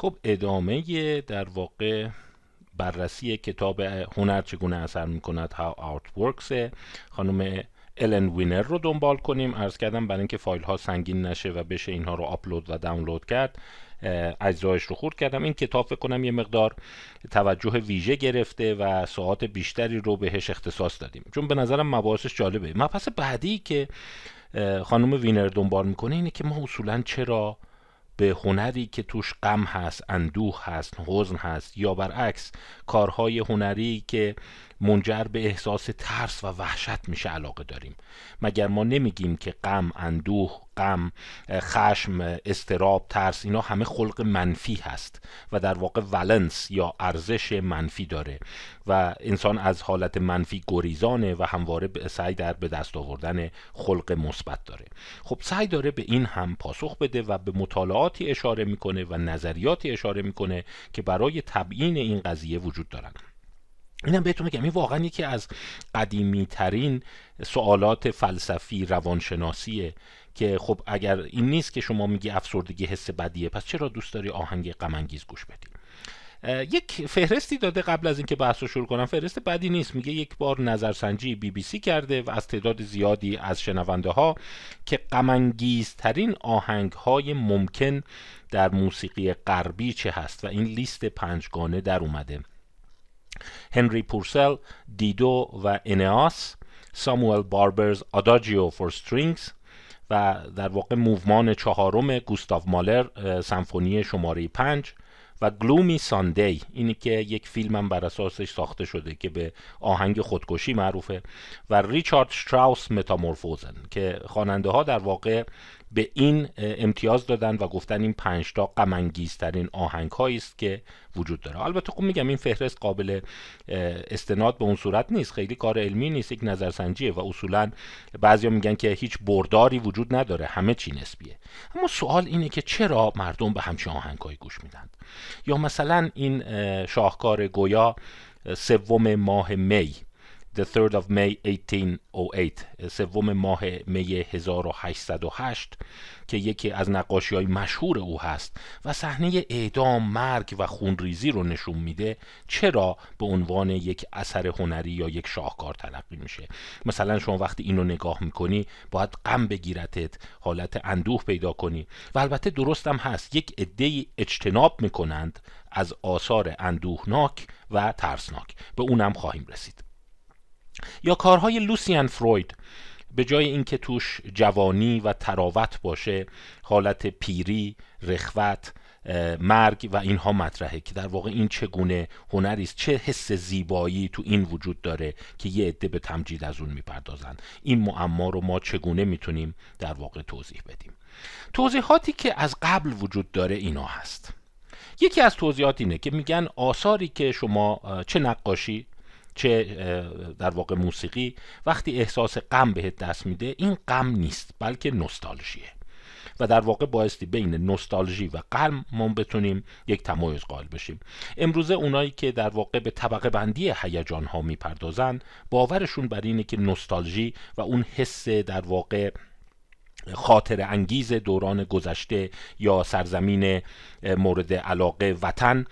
خب ادامه در واقع بررسی کتاب هنر چگونه اثر می‌کند How Art Works خانم الن وینر رو دنبال کنیم. عرض کردم برای اینکه فایل ها سنگین نشه و بشه اینها رو آپلود و دانلود کرد اجزایش رو خورد کردم. این کتاب فکر کنم یه مقدار توجه ویژه گرفته و ساعات بیشتری رو بهش اختصاص دادیم. چون به نظرم مباحثش جالبه. مبحث بعدی که خانم وینر دنبال می‌کنه اینه که ما اصولا چرا به هنری که توش غم هست اندوه هست حزن هست یا برعکس کارهای هنری که منجر به احساس ترس و وحشت میشه علاقه داریم. مگر ما نمیگیم که غم اندوه غم خشم استراب ترس اینا همه خلق منفی هست و در واقع ولنس یا ارزش منفی داره و انسان از حالت منفی گریزانه و همواره سعی در به دست آوردن خلق مثبت داره. خب سعی داره به این هم پاسخ بده و به مطالعاتی اشاره می‌کنه و نظریاتی اشاره می‌کنه که برای تبیین این قضیه وجود دارن. اینم بهتون بگم این واقعا یکی از قدیمی ترین سوالات فلسفی روانشناسیه که خب اگر این نیست که شما میگی افسردگی حس بدیه پس چرا دوست داری آهنگ غم گوش بدی؟ یک فهرستی داده قبل از اینکه بحث رو شروع کنم. فهرست بدی نیست. میگه یک بار نظرسنجی بی بی سی کرده و از تعداد زیادی از شنونده ها که غمانگیزترین آهنگ های ممکن در موسیقی غربی چه هست و این لیست پنجگانه در اومده. هنری پورسل دیدو و انیاس ساموئل Barber's Adagio for Strings و در واقع موومان چهارم گوستاو مالر سمفونی شماره پنج و Gloomy Sunday. اینی که یک فیلم هم بر اساسش ساخته شده که به آهنگ خودکشی معروفه و ریچارد شتراوس متامورفوزن که خواننده ها در واقع به این امتیاز دادن و گفتن این پنج تا غم آهنگ است که وجود داره. البته خب میگم این فهرست قابل استناد به اون صورت نیست. خیلی کار علمی نیست یک نظرسنجیه و اصولا بعضیا میگن که هیچ برداری وجود نداره. همه چی نسبیه. اما سوال اینه که چرا مردم به همچین آهنگهایی گوش میدن؟ یا مثلا این شاهکار گویا سوم ماه می The 3rd of May 1808 سوم ماه می 1808 که یکی از نقاشی های مشهور او هست. و صحنه اعدام مرگ و خونریزی رو نشون میده چرا به عنوان یک اثر هنری یا یک شاهکار تلقی میشه. مثلا شما وقتی اینو نگاه می‌کنی باید غم بگیرتت حالت اندوه پیدا کنی. و البته درستم هست. یک عده اجتناب می‌کنند از آثار اندوهناک و ترسناک. به اونم خواهیم رسید. یا کارهای لوسیان فروید به جای اینکه توش جوانی و تراوت باشه حالت پیری رخوت مرگ و اینها مطرحه که در واقع این چگونه هنری است چه حس زیبایی تو این وجود داره که یه عده به تمجید از اون می‌پردازن این معما رو ما چگونه می‌تونیم در واقع توضیح بدیم؟ توضیحاتی که از قبل وجود داره اینا هست. یکی از توضیحات اینه که میگن آثاری که شما چه نقاشی چه در واقع موسیقی وقتی احساس غم بهت دست میده این غم نیست بلکه نوستالژیه. و در واقع بایستی بین نوستالژی و قلم ما بتونیم یک تمایز قائل بشیم. امروزه اونایی که در واقع به طبقه بندی هیجان ها می‌پردازن باورشون بر اینه که نوستالژی و اون حس در واقع خاطر انگیز دوران گذشته یا سرزمین مورد علاقه وطن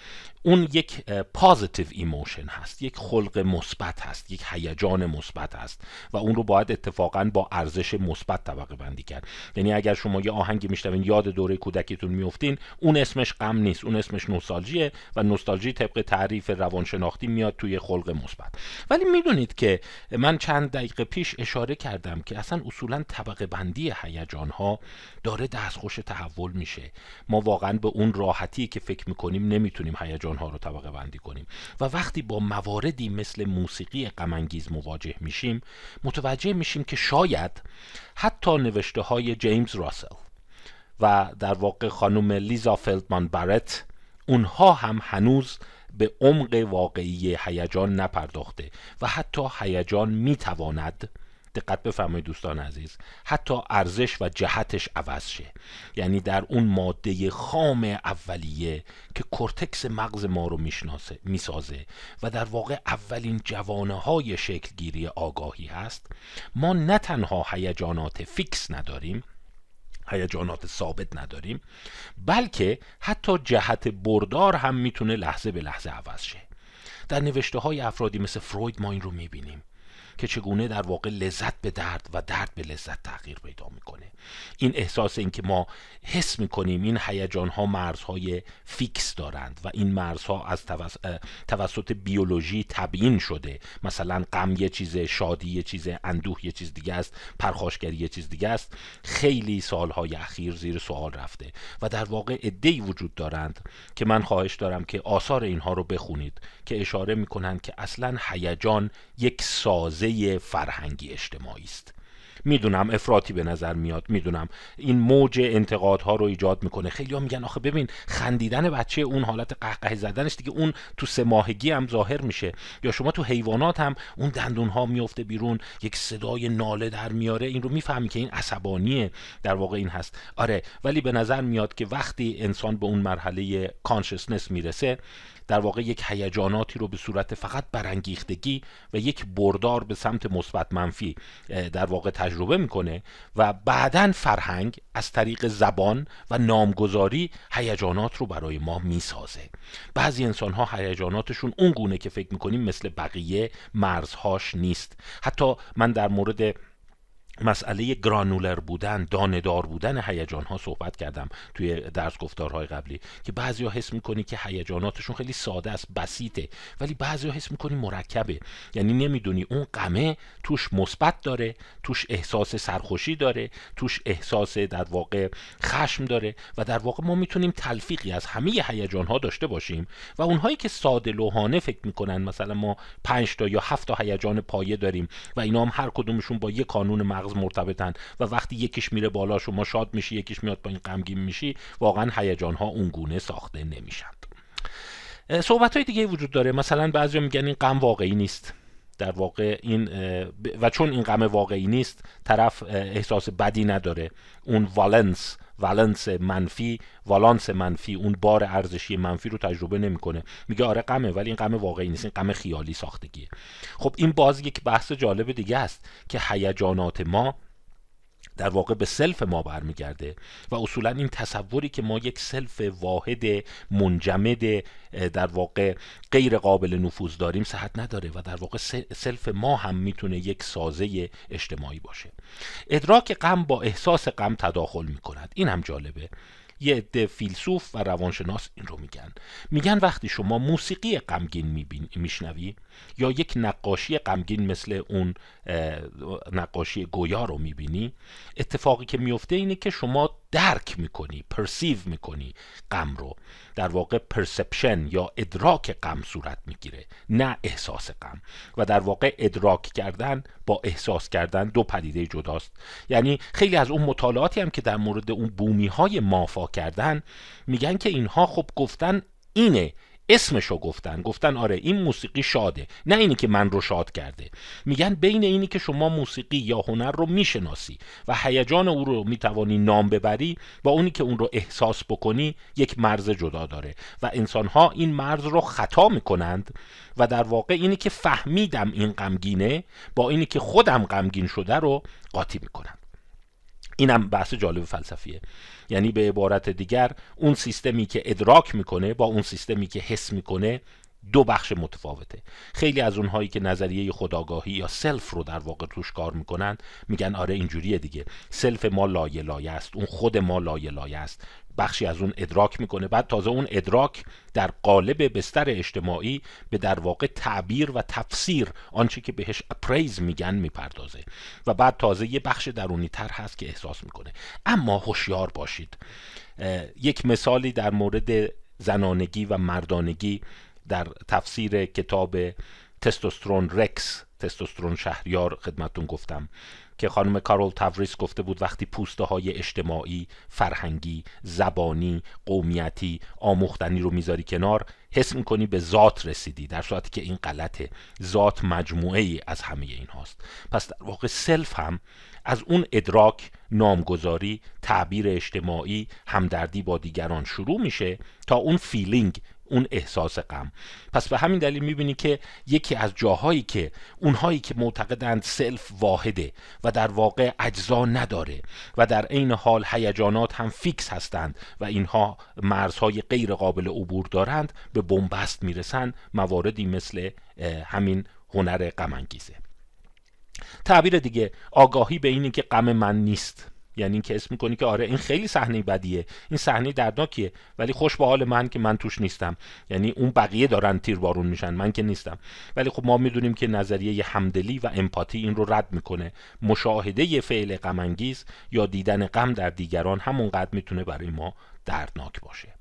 اون یک positive emotion هست یک خلق مثبت هست یک هیجان مثبت هست و اون رو باید اتفاقا با ارزش مثبت طبقه بندی کرد. یعنی اگر شما یه آهنگی میشنوین یاد دوره کودکیتون میفتین اون اسمش غم نیست اون اسمش نوستالژیه و نوستالژی طبق تعریف روانشناختی میاد توی خلق مثبت. ولی می‌دونید که من چند دقیقه پیش اشاره کردم که اصلا اصولا طبقه بندی هیجان ها داره دستخوش تحول میشه. ما واقعا به اون راحتی که فکر می‌کنیم نمی‌تونیم هیجان ها رو طبقه بندی کنیم. و وقتی با مواردی مثل موسیقی غمانگیز مواجه میشیم متوجه میشیم که شاید حتی نوشته های جیمز راسل و در واقع خانم لیزا فلدمان برت اونها هم هنوز به عمق واقعی هیجان نپرداخته و حتی هیجان می‌تواند دقت بفرمایید دوستان عزیز. حتی ارزش و جهتش عوض شه. یعنی در اون ماده خام اولیه که کورتکس مغز ما رو می‌شناسه می‌سازه و در واقع اولین جوانه های شکلگیری آگاهی هست ما نه تنها هیجانات فیکس نداریم هیجانات ثابت نداریم بلکه حتی جهت بردار هم می‌تونه لحظه به لحظه عوض شه. در نوشته های افرادی مثل فروید ما این رو می‌بینیم. که چگونه در واقع لذت به درد و درد به لذت تغییر پیدا می‌کنه. این احساس این که ما حس می‌کنیم این هیجان ها مرزهای فیکس دارند و این مرزها از توسط بیولوژی تبیین شده. مثلا غم یه چیز شادی یه چیز اندوه یه چیز دیگه است پرخاشگری یه چیز دیگه است. خیلی سالهای اخیر زیر سوال رفته و در واقع ادهی وجود دارند که من خواهش دارم که آثار اینها رو بخونید که اشاره می‌کنند که اصلا هیجان یک سازه فرهنگی اجتماعی است. می‌دونم افراطی به نظر میاد می‌دونم این موج انتقادها رو ایجاد می‌کنه. خیلی ها میگن آخه ببین خندیدن بچه اون حالت قهقه زدنش دیگه اون تو سه ماهگی هم ظاهر میشه. یا شما تو حیوانات هم اون دندون ها میفته بیرون یک صدای ناله در میاره. این رو می‌فهمی که این عصبانیه. در واقع این هست. آره ولی به نظر میاد که وقتی انسان به اون مرحله کانشسنس می‌رسه در واقع یک هیجاناتی رو به صورت فقط برانگیختگی و یک بردار به سمت مثبت منفی در واقع تجربه می‌کنه و بعدا فرهنگ از طریق زبان و نامگذاری هیجانات رو برای ما می‌سازه. بعضی انسان ها هیجاناتشون اون گونه که فکر می‌کنیم مثل بقیه مرزهاش نیست. حتی من در مورد مسئله گرانولر بودن داندار بودن هیجان ها صحبت کردم توی درس گفتارهای قبلی که بعضیا حس می‌کنی که هیجاناتشون خیلی ساده است بسیطه ولی بعضیا حس می‌کنی مرکبه. یعنی نمی‌دونی اون غمه توش مثبت داره توش احساس سرخوشی داره توش احساس در واقع خشم داره و در واقع ما می‌تونیم تلفیقی از همه هیجان ها داشته باشیم و اونهایی که ساده لوحانه فکر می‌کنن مثلا ما 5 تا یا 7 تا هیجان پایه داریم و اینا هم هر کدومشون با یه قانون مغز مغز مرتبطن و وقتی یکیش میره بالا شما شاد میشی یکیش میاد پایین غمگین میشی واقعا هیجان ها اون گونه ساخته نمیشند صحبت های دیگه وجود داره. مثلا بعضی میگن این غم واقعی نیست. در واقع این و چون این غم واقعی نیست طرف احساس بدی نداره. اون والنس والنس منفی والانس منفی اون بار ارزشی منفی رو تجربه نمی‌کنه. میگه آره غمه ولی این غم واقعی نیست این غم خیالی ساختگیه. خب این باز یک بحث جالب دیگه است که هیجانات ما در واقع به self ما برمیگرده و اصولا این تصوری که ما یک self واحد منجمد در واقع غیر قابل نفوذ داریم صحت نداره و در واقع self ما هم می‌تونه یک سازه اجتماعی باشه. ادراک غم با احساس غم تداخل می‌کند. این هم جالبه. یه عده فیلسوف و روانشناس این رو میگن. میگن وقتی شما موسیقی غمگین میشنوی یا یک نقاشی غمگین مثل اون نقاشی گویا رو می‌بینی اتفاقی که میفته اینه که شما درک می‌کنی پرسیو می‌کنی غم رو. در واقع پرسپشن یا ادراک غم صورت می‌گیره نه احساس غم. و در واقع ادراک کردن با احساس کردن دو پدیده جداست. یعنی خیلی از اون مطالعاتی هم که در مورد اون بومی های مافا کردن میگن که اینها خب گفتن اینه اسمشو گفتن. گفتن آره این موسیقی شاده. نه اینی که من رو شاد کرده. میگن بین اینی که شما موسیقی یا هنر رو می‌شناسی و هیجان او رو می‌توانی نام ببری با اونی که اون رو احساس بکنی یک مرز جدا داره. و انسانها این مرز رو خطا می‌کنند و در واقع اینی که فهمیدم این غمگینه با اینی که خودم غمگین شدم رو قاطی می‌کنند اینم بحث جالب فلسفیه. یعنی به عبارت دیگر اون سیستمی که ادراک می‌کنه با اون سیستمی که حس می‌کنه دو بخش متفاوته. خیلی از اونهایی که نظریه خودآگاهی یا self رو در واقع توش کار می‌کنن میگن آره اینجوریه دیگه. self ما لایه لایه است اون خود ما لایه لایه است. بخشی از اون ادراک می‌کنه. بعد تازه اون ادراک در قالب بستر اجتماعی به در واقع تعبیر و تفسیر آنچه که بهش اپریز میگن می‌پردازه. و بعد تازه یه بخش درونی تر هست که احساس می‌کنه. اما هوشیار باشید. یک مثالی در مورد زنانگی و مردانگی در تفسیر کتاب تستوسترون رکس تستوسترون شهریار خدمتون گفتم که خانم کارول تاوریس گفته بود وقتی پوسته های اجتماعی، فرهنگی، زبانی، قومیتی، آموختنی رو می‌ذاری کنار حس می‌کنی به ذات رسیدی در صورتی که این غلطه ذات مجموعه ای از همه این هاست. پس در واقع self هم از اون ادراک نامگذاری تعبیر اجتماعی همدردی با دیگران شروع میشه تا اون feeling اون احساس غم. پس به همین دلیل می‌بینی که یکی از جاهایی که اونهایی که معتقدند سلف واحده و در واقع اجزا نداره و در عین حال هیجانات هم فیکس هستند و اینها مرزهای غیر قابل عبور دارند به بنبست می‌رسند مواردی مثل همین هنر غم تعبیر دیگه آگاهی به اینی که غم من نیست. یعنی اینکه اسم می‌کنی که آره این خیلی صحنه بدیه این صحنه دردناکیه ولی خوش به حال من که من توش نیستم. یعنی اون بقیه دارن تیربارون میشن من که نیستم. ولی خب ما می‌دونیم که نظریه همدلی و امپاتی این رو رد می‌کنه. مشاهده فعل غم یا دیدن غم در دیگران همونقدر می‌تونه برای ما دردناک باشه.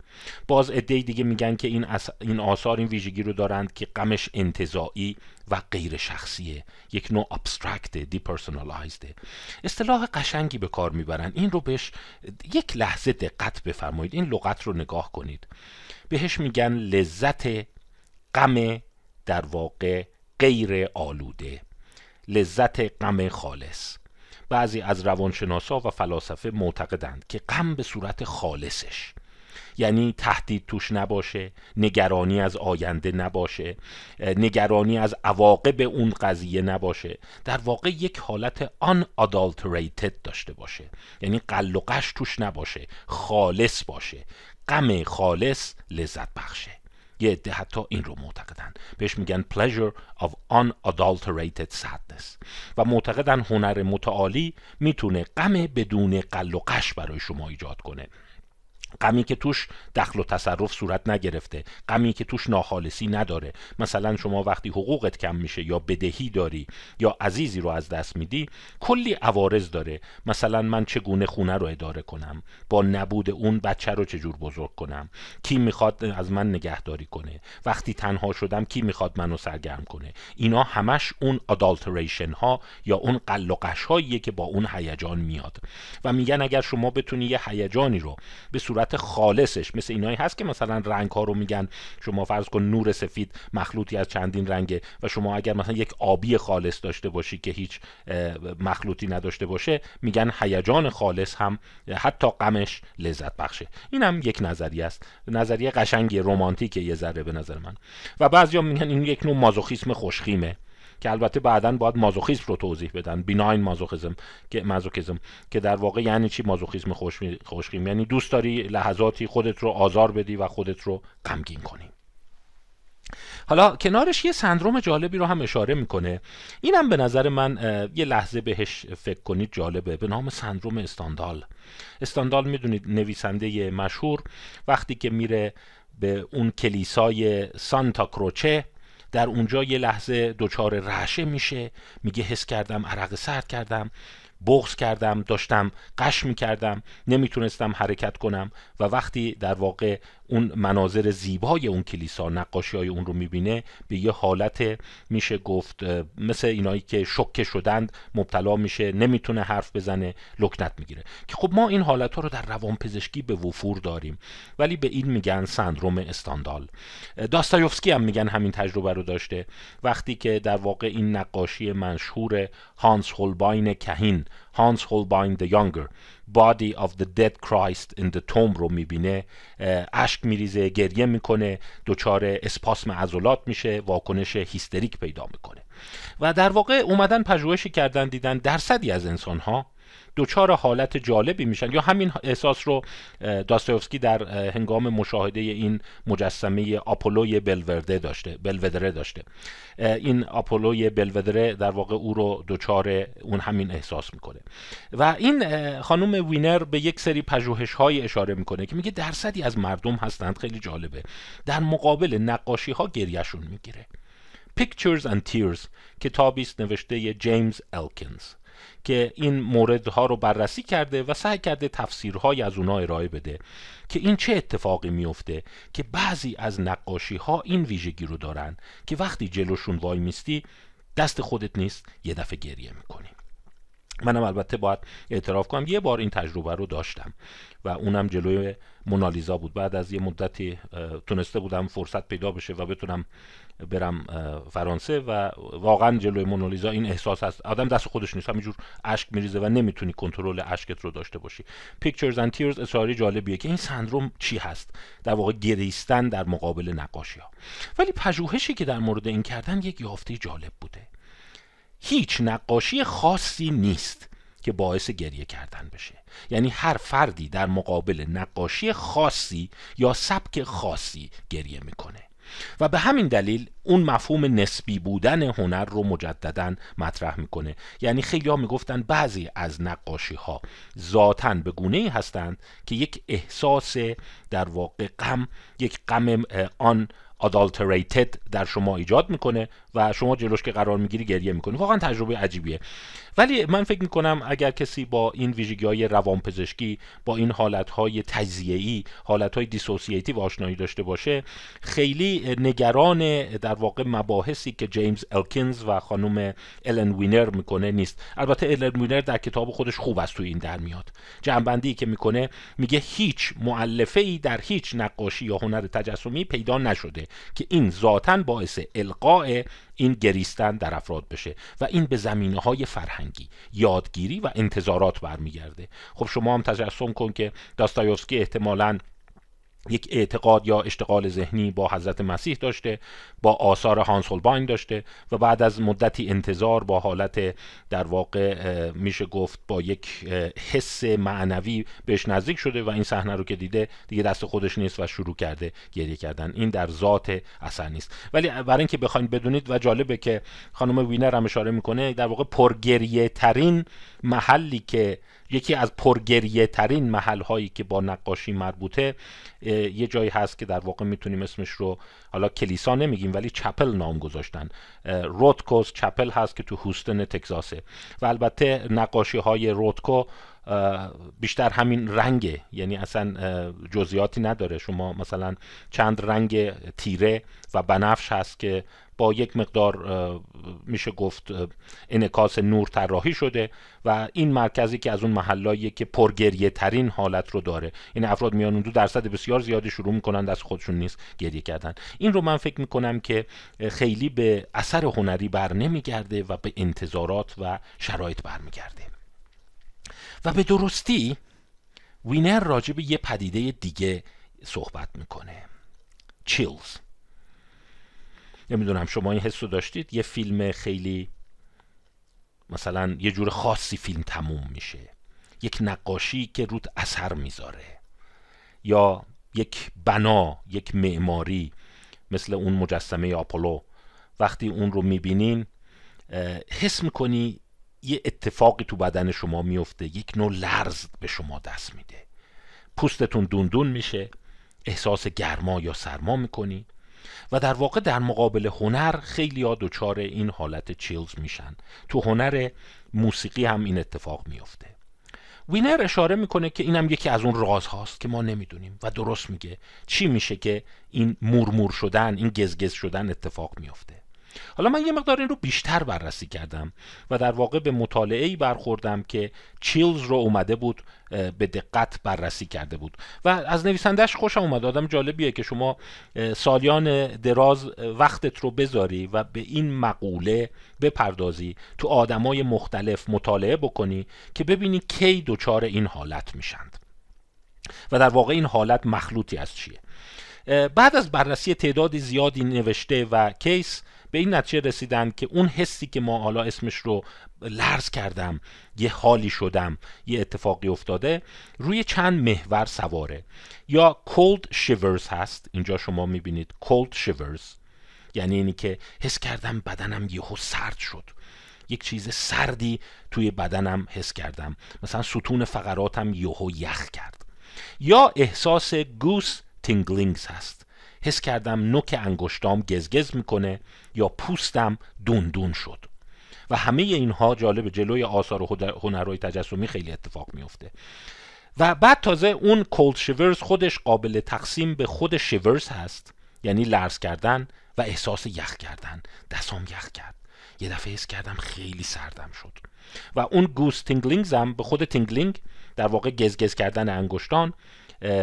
باز عده دیگه میگن که این, این آثار این ویژگی رو دارند که غمش انتزاعی و غیر شخصیه. یک نوع abstract depersonalized ه اصطلاح قشنگی به کار می‌برن. این رو بهش یک لحظه دقت بفرمایید. این لغت رو نگاه کنید. بهش میگن لذت غم در واقع غیر آلوده. لذت غم خالص. بعضی از روانشناسا و فلاسفه معتقدند که غم به صورت خالصش. یعنی تهدید توش نباشه نگرانی از آینده نباشه نگرانی از عواقب اون قضیه نباشه. در واقع یک حالت unadulterated داشته باشه. یعنی قل توش نباشه خالص باشه. غم خالص لذت بخشه. یه عده حتی این رو معتقدن. بهش میگن pleasure of unadulterated sadness. و معتقدن هنر متعالی می‌تونه غم بدون قل برای شما ایجاد کنه. غمی که توش دخل و تصرف صورت نگرفته غمی که توش ناخالصی نداره. مثلا شما وقتی حقوقت کم میشه یا بدهی داری یا عزیزی رو از دست میدی کلی عوارض داره. مثلا من چگونه خونه رو اداره کنم؟ با نبود اون بچه رو چجور بزرگ کنم؟ کی می‌خواد از من نگهداری کنه؟ وقتی تنها شدم کی می‌خواد منو سرگرم کنه؟ اینا همش اون ادالتریشن ها یا اون قل و که با اون هیجان میاد. و میگن اگر شما بتونی یه هیجانی رو به صورت خالصش. مثل اینایی هست که مثلا رنگ ها رو میگن شما فرض کن نور سفید مخلوطی از چندین رنگه و شما اگر مثلا یک آبی خالص داشته باشی که هیچ مخلوطی نداشته باشه میگن هیجان خالص هم حتی غمش لذت بخشه. این هم یک نظریه است. نظریه قشنگی رمانتیکه یه ذره به نظر من. و بعضیا میگن این یک نوع مازوخیسم خوشخیمه. که البته بعدا باید مازوخیسم رو توضیح بدن. بیناین مازوخیسم که مازوخیسم که در واقع یعنی چی مازوخیسم خوشخیم یعنی دوست داری لحظاتی خودت رو آزار بدی و خودت رو غمگین کنی. حالا کنارش یه سندروم جالبی رو هم اشاره می‌کنه. اینم به نظر من یه لحظه بهش فکر کنید جالبه. به نام سندروم استاندال. استاندال می‌دونید نویسنده مشهور. وقتی که میره به اون کلیسای سانتا کروچه در اونجا یه لحظه دچار رعشه میشه. میگه حس کردم عرق سرد کردم. بغض کردم داشتم قش می‌کردم. نمی‌تونستم حرکت کنم. و وقتی در واقع اون مناظر زیبای اون کلیسا نقاشی های اون رو می‌بینه به یه حالت میشه گفت مثل اینایی که شکه شدند مبتلا میشه نمی‌تونه حرف بزنه لکنت می‌گیره. که خب ما این حالت ها رو در روان پزشکی به وفور داریم. ولی به این میگن سندروم استاندال. داستایوفسکی هم میگن همین تجربه رو داشته. وقتی که در واقع این نقاشی مشهور هانس هولباین کهین هانس هولباین د یانگر Body of the Dead Christ in the Tomb رو می‌بینه اشک میریزه گریه می‌کنه دچار اسپاسم عضلات میشه واکنش هیستریک پیدا می‌کنه. و در واقع اومدن پژوهشی کردن دیدن درصدی از انسان ها دچار حالت جالبی میشن. یا همین احساس رو داستایوفسکی در هنگام مشاهده این مجسمه آپولوی بلورده داشته بلودره داشته. این آپولوی بلودره در واقع او رو دچار اون همین احساس می‌کنه. و این خانم وینر به یک سری پژوهش های اشاره می‌کنه که میگه درصدی از مردم هستند. خیلی جالبه. در مقابل نقاشی ها گریهشون می‌گیره. Pictures and Tears کتابی است نوشته جیمز الکینز که این موردها رو بررسی کرده و سعی کرده تفسیرهای از اونها ارائه بده که این چه اتفاقی میفته که بعضی از نقاشی ها این ویژگی رو دارن که وقتی جلوشون وای میستی دست خودت نیست یه دفعه گریه می‌کنی. منم البته باید اعتراف کنم یه بار این تجربه رو داشتم و اونم جلوی مونالیزا بود. بعد از یه مدتی تونسته بودم فرصت پیدا بشه و بتونم برم فرانسه و واقعا جلوی مونالیزا این احساس هست. آدم دست خودش نیست. همینجور اشک میریزه و نمی‌تونی کنترل اشکت رو داشته باشی. پیکچرز اند تیرز اصراری جالبیه که این سندروم چی هست؟ در واقع گریستن در مقابل نقاشی ها ولی پژوهشی که در مورد این کردن یک یافته جالب بوده. هیچ نقاشی خاصی نیست که باعث گریه کردن بشه. یعنی هر فردی در مقابل نقاشی خاصی یا سبک خاصی گریه می‌کنه. و به همین دلیل اون مفهوم نسبی بودن هنر رو مجددا مطرح می‌کنه. یعنی خیلی ها می‌گفتن بعضی از نقاشی ها ذاتا به گونه ای هستند که یک احساس در واقع غم یک غم آن adulterated در شما ایجاد می‌کنه و شما جلوش که قرار می‌گیری گریه می‌کنی. واقعا تجربه عجیبیه. ولی من فکر می‌کنم اگر کسی با این ویژگی های روانپزشکی با این حالت های تجزیه ای حالت های dissociative آشنایی داشته باشه خیلی نگران در واقع مباحثی که جیمز الکینز و خانم الن وینر می‌کنه نیست. البته الن وینر در کتاب خودش خوب است تو این در میاد. جمع‌بندی که می‌کنه میگه هیچ مؤلفه ای در هیچ نقاشی یا هنر تجسمی پیدا نشده که این ذاتا باعث القاء این گریستن در افراد بشه و این به زمینه های فرهنگی یادگیری و انتظارات برمیگرده. خب شما هم تجسم کن که داستایوفسکی احتمالاً یک اعتقاد یا اشتغال ذهنی با حضرت مسیح داشته با آثار هانس هولباین داشته و بعد از مدتی انتظار با حالت در واقع میشه گفت با یک حس معنوی بهش نزدیک شده و این صحنه رو که دیده دیگه دست خودش نیست و شروع کرده گریه کردن. این در ذات اثر نیست. ولی برای اینکه بخواید بدونید و جالبه که خانم وینر هم اشاره می‌کنه در واقع پرگریه ترین محلی که یکی از پرگریه ترین محل هایی که با نقاشی مربوطه یه جایی هست که در واقع می‌تونیم اسمش رو حالا کلیسا نمیگیم ولی چپل نام گذاشتن. رودکوس چپل هست که تو هوستن تگزاسه. و البته نقاشی های رودکو بیشتر همین رنگه. یعنی اصلا جزئیاتی نداره. شما مثلا چند رنگ تیره و بنفش هست که با یک مقدار میشه گفت انکاس نور طراحی شده و این مرکزی که از اون محلایی که پرگریه ترین حالت رو داره. این افراد میان اون دو درصد بسیار زیادی شروع می‌کنن دست خودشون نیست گریه کردن. این رو من فکر می‌کنم که خیلی به اثر هنری بر نمیگرده و به انتظارات و شرایط برمیگرده. و به درستی وینر راجع به یه پدیده دیگه صحبت می‌کنه. چیلز. نمی‌دونم شما این حس رو داشتید؟ یه فیلم خیلی مثلا یه جور خاصی فیلم تموم میشه. یک نقاشی که رود اثر می‌ذاره. یا یک بنا یک معماری مثل اون مجسمه آپولو. وقتی اون رو می‌بینین حس می‌کنی یه اتفاقی تو بدن شما میفته یک نوع لرز به شما دست میده. پوستتون دوندون میشه احساس گرما یا سرما می‌کنی. و در واقع در مقابل هنر خیلی ها دچار این حالت چیلز میشن. تو هنر موسیقی هم این اتفاق میفته وینر اشاره می‌کنه که اینم یکی از اون رازهاست که ما نمی‌دونیم و درست میگه. چی میشه که این مورمور شدن این گزگز شدن اتفاق میفته حالا من یه مقدار این رو بیشتر بررسی کردم و در واقع به مطالعه ای برخوردم که چیلز رو اومده بود به دقت بررسی کرده بود. و از نویسندش خوشم اومد. آدم جالبیه که شما سالیان دراز وقتت رو بذاری و به این مقوله بپردازی. تو آدمای مختلف مطالعه بکنی که ببینی کی دچار این حالت میشند. و در واقع این حالت مخلوطی از چیه؟ بعد از بررسی تعداد زیادی نوشته و کیس به این نتیجه رسیدن که اون حسی که ما حالا اسمش رو لرز کردم یه حالی شدم یه اتفاقی افتاده روی چند محور سواره. یا cold shivers هست اینجا شما می‌بینید cold shivers. یعنی اینی که حس کردم بدنم یهو سرد شد. یک چیز سردی توی بدنم حس کردم. مثلا ستون فقراتم یهو یخ کرد. یا احساس goose tinglings هست. حس کردم نوک انگشتام گزگز می‌کنه یا پوستم دون شد. و همه اینها جالب جلوی آثار هنرهای تجسمی خیلی اتفاق میفته و بعد تازه اون cold shivers خودش قابل تقسیم به خود shivers هست. یعنی لرز کردن و احساس یخ کردن. دستام یخ کرد. یه دفعه حس کردم خیلی سردم شد. و اون goose tinglings هم به خود تینگلینگ در واقع گزگز کردن انگشتان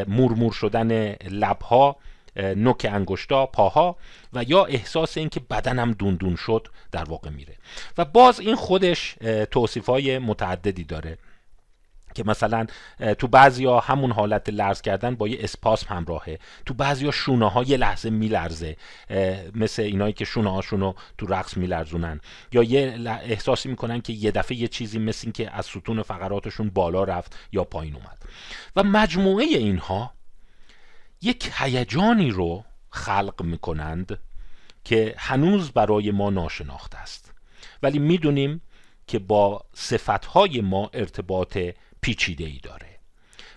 مورمور شدن لبها نوک انگشتا پاها و یا احساس اینکه بدنم دوندون شد در واقع میره. و باز این خودش توصیف های متعددی داره که مثلا تو بعضیا همون حالت لرز کردن با یه اسپاسم همراهه. تو بعضیا شونه ها یه لحظه میلرزه. مثل اینایی که شونه هاشون رو تو رقص میلرزونن. یا یه احساسی می‌کنن که یه دفعه یه چیزی مثل این که از ستون فقراتشون بالا رفت یا پایین اومد. و مجموعه اینها یک هیجانی رو خلق می‌کنند که هنوز برای ما ناشناخته است. ولی می‌دونیم که با صفتهای ما ارتباط پیچیده ای داره.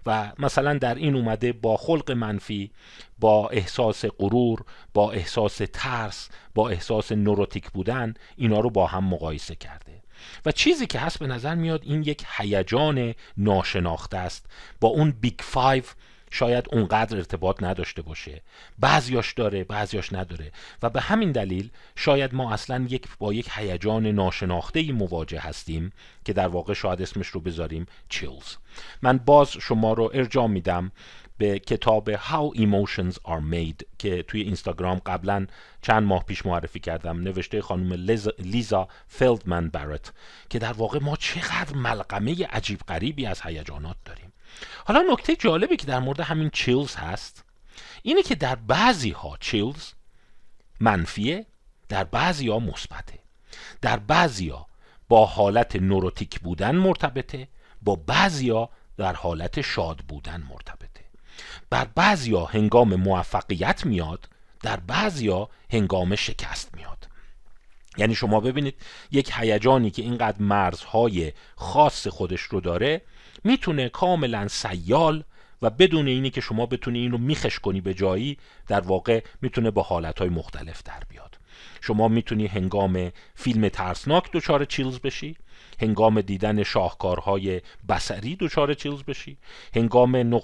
و مثلا در این اومده با خلق منفی با احساس غرور با احساس ترس با احساس neurotic بودن اینا رو با هم مقایسه کرده. و چیزی که هست به نظر میاد این یک هیجان ناشناخته است. با اون Big Five شاید اونقدر ارتباط نداشته باشه. بعضیاش داره بعضیاش نداره. و به همین دلیل شاید ما اصلا یک با یک هیجان ناشناخته ای مواجه هستیم که در واقع شاید اسمش رو بذاریم chills من باز شما رو ارجاع میدم به کتاب How Emotions Are Made که توی اینستاگرام قبلا چند ماه پیش معرفی کردم. نوشته خانم لیزا فیلدمن بارت که در واقع ما چقدر ملغمه عجیب غریبی از هیجانات داریم. حالا نکته جالبی که در مورد همین چیلز هست اینه که در بعضی ها چیلز منفیه در بعضی ها مثبته. در بعضی ها با حالت نوروتیک بودن مرتبطه با بعضی ها در حالت شاد بودن مرتبطه. بر بعضی ها هنگام موفقیت میاد در بعضی ها هنگام شکست میاد. یعنی شما ببینید یک هیجانی که اینقدر مرزهای خاص خودش رو داره می‌تونه کاملا سیال و بدون اینی که شما بتونی این رو میخش کنی به جایی در واقع می‌تونه با حالتهای مختلف در بیاد. شما می‌تونی هنگام فیلم ترسناک دچار چیلز بشی هنگام دیدن شاهکارهای بسری دچار چیلز بشی هنگام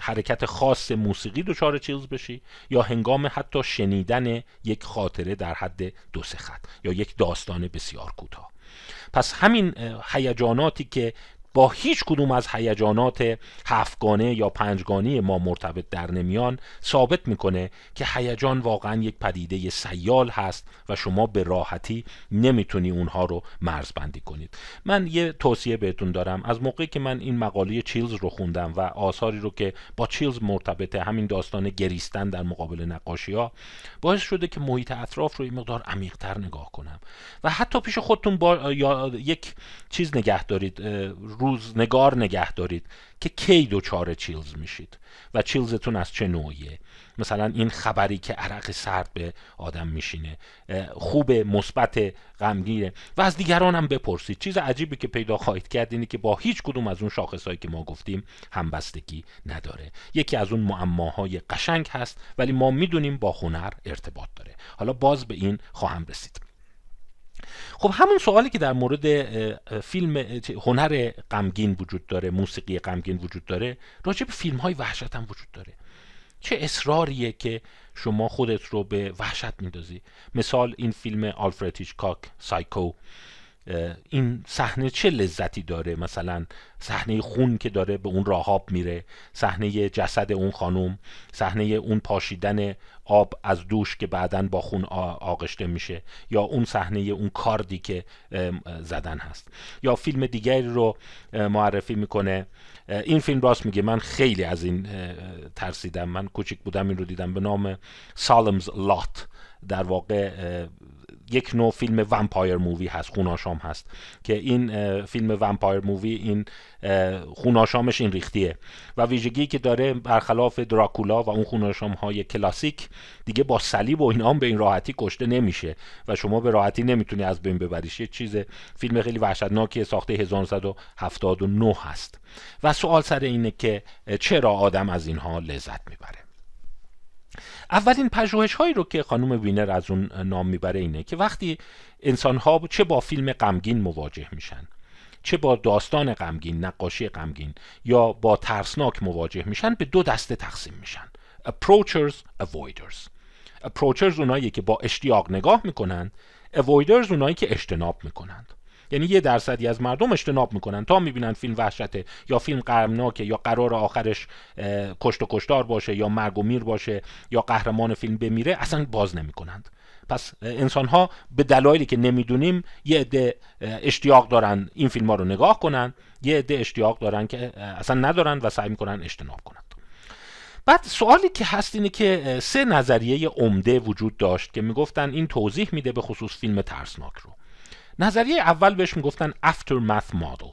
حرکت خاص موسیقی دچار چیلز بشی یا هنگام حتی شنیدن یک خاطره در حد دو سه خط یا یک داستان بسیار کوتاه. پس همین هیجاناتی که با هیچ کدوم از هیجانات هفتگانه یا پنجگانه ما مرتبط در نمیان ثابت می‌کنه که هیجان واقعا یک پدیده سیال هست و شما به راحتی نمی‌تونی اونها رو مرزبندی کنید. من یه توصیه بهتون دارم. از موقعی که من این مقاله چیلز رو خوندم و آثاری رو که با چیلز مرتبطه همین داستان گریستن در مقابل نقاشی ها باعث شده که محیط اطراف رو این مقدار عمیقتر نگاه کنم. و حتی پیش خودتون با یا یک چیز نگه دارید روزنگار نگه دارید که کی دوچار چیلز میشید و چیلزتون از چه نوعیه؟ مثلا این خبری که عرق سرد به آدم میشینه خوب مثبت غمگینه. و از دیگران هم بپرسید. چیز عجیبی که پیدا خواهید کرد اینه که با هیچ کدوم از اون شاخصهایی که ما گفتیم همبستگی نداره. یکی از اون معماهای قشنگ هست ولی ما می‌دونیم با هنر ارتباط داره. حالا باز به این خواهم رسید. خب همون سوالی که در مورد فیلم هنر غمگین وجود داره موسیقی غمگین وجود داره راجع به فیلم های وحشت هم وجود داره. چه اصراریه که شما خودت رو به وحشت میندازی؟ مثال این فیلم آلفرد هیچکاک سایکو. این صحنه چه لذتی داره؟ مثلا صحنه خون که داره به اون راهاب میره صحنه جسد اون خانم صحنه اون پاشیدن آب از دوش که بعدا با خون آغشته میشه یا اون صحنه اون کاردی که زدن هست. یا فیلم دیگری رو معرفی می‌کنه. این فیلم راست میگه. من خیلی از این ترسیدم. من کوچیک بودم این رو دیدم به نام Salem's Lot در واقع یک نوع فیلم vampire movie هست خوناشام هست که این فیلم vampire movie این خوناشامش این ریختیه و ویژگی که داره برخلاف دراکولا و اون خوناشام های کلاسیک دیگه با صلیب و اینا هم به این راحتی کشته نمیشه و شما به راحتی نمی‌تونی از بین ببریش. یه چیز فیلم خیلی وحشتناکی ساخته 1979 هست. و سوال سر اینه که چرا آدم از اینها لذت می‌بره؟ اولین پژوهش هایی رو که خانم وینر از اون نام می‌بره اینه که وقتی انسان ها چه با فیلم غمگین مواجه میشن چه با داستان غمگین نقاشی غمگین یا با ترسناک مواجه میشن به دو دسته تقسیم میشن. Approachers avoiders. Approachers اونایی که با اشتیاق نگاه می‌کنن اوایدرز اونایی که اجتناب می‌کنند. یعنی یه درصدی از مردم اجتناب می‌کنن. تا می‌بینن فیلم وحشته یا فیلم قرمناکه یا قرار آخرش کشت و کشتار باشه یا مرگ و میر باشه یا قهرمان فیلم بمیره اصلا باز نمی‌کنند. پس انسان ها به دلایلی که نمی‌دونیم یه عده اشتیاق دارن این فیلم ها رو نگاه کنن یه عده اشتیاق دارن که اصلا ندارن و سعی می‌کنن اجتناب کنند. بعد سوالی که هست اینه که سه نظریه عمده وجود داشت که می‌گفتن این توضیح میده به خصوص فیلم ترسناک رو. نظریه اول بهش می‌گفتن aftermath model.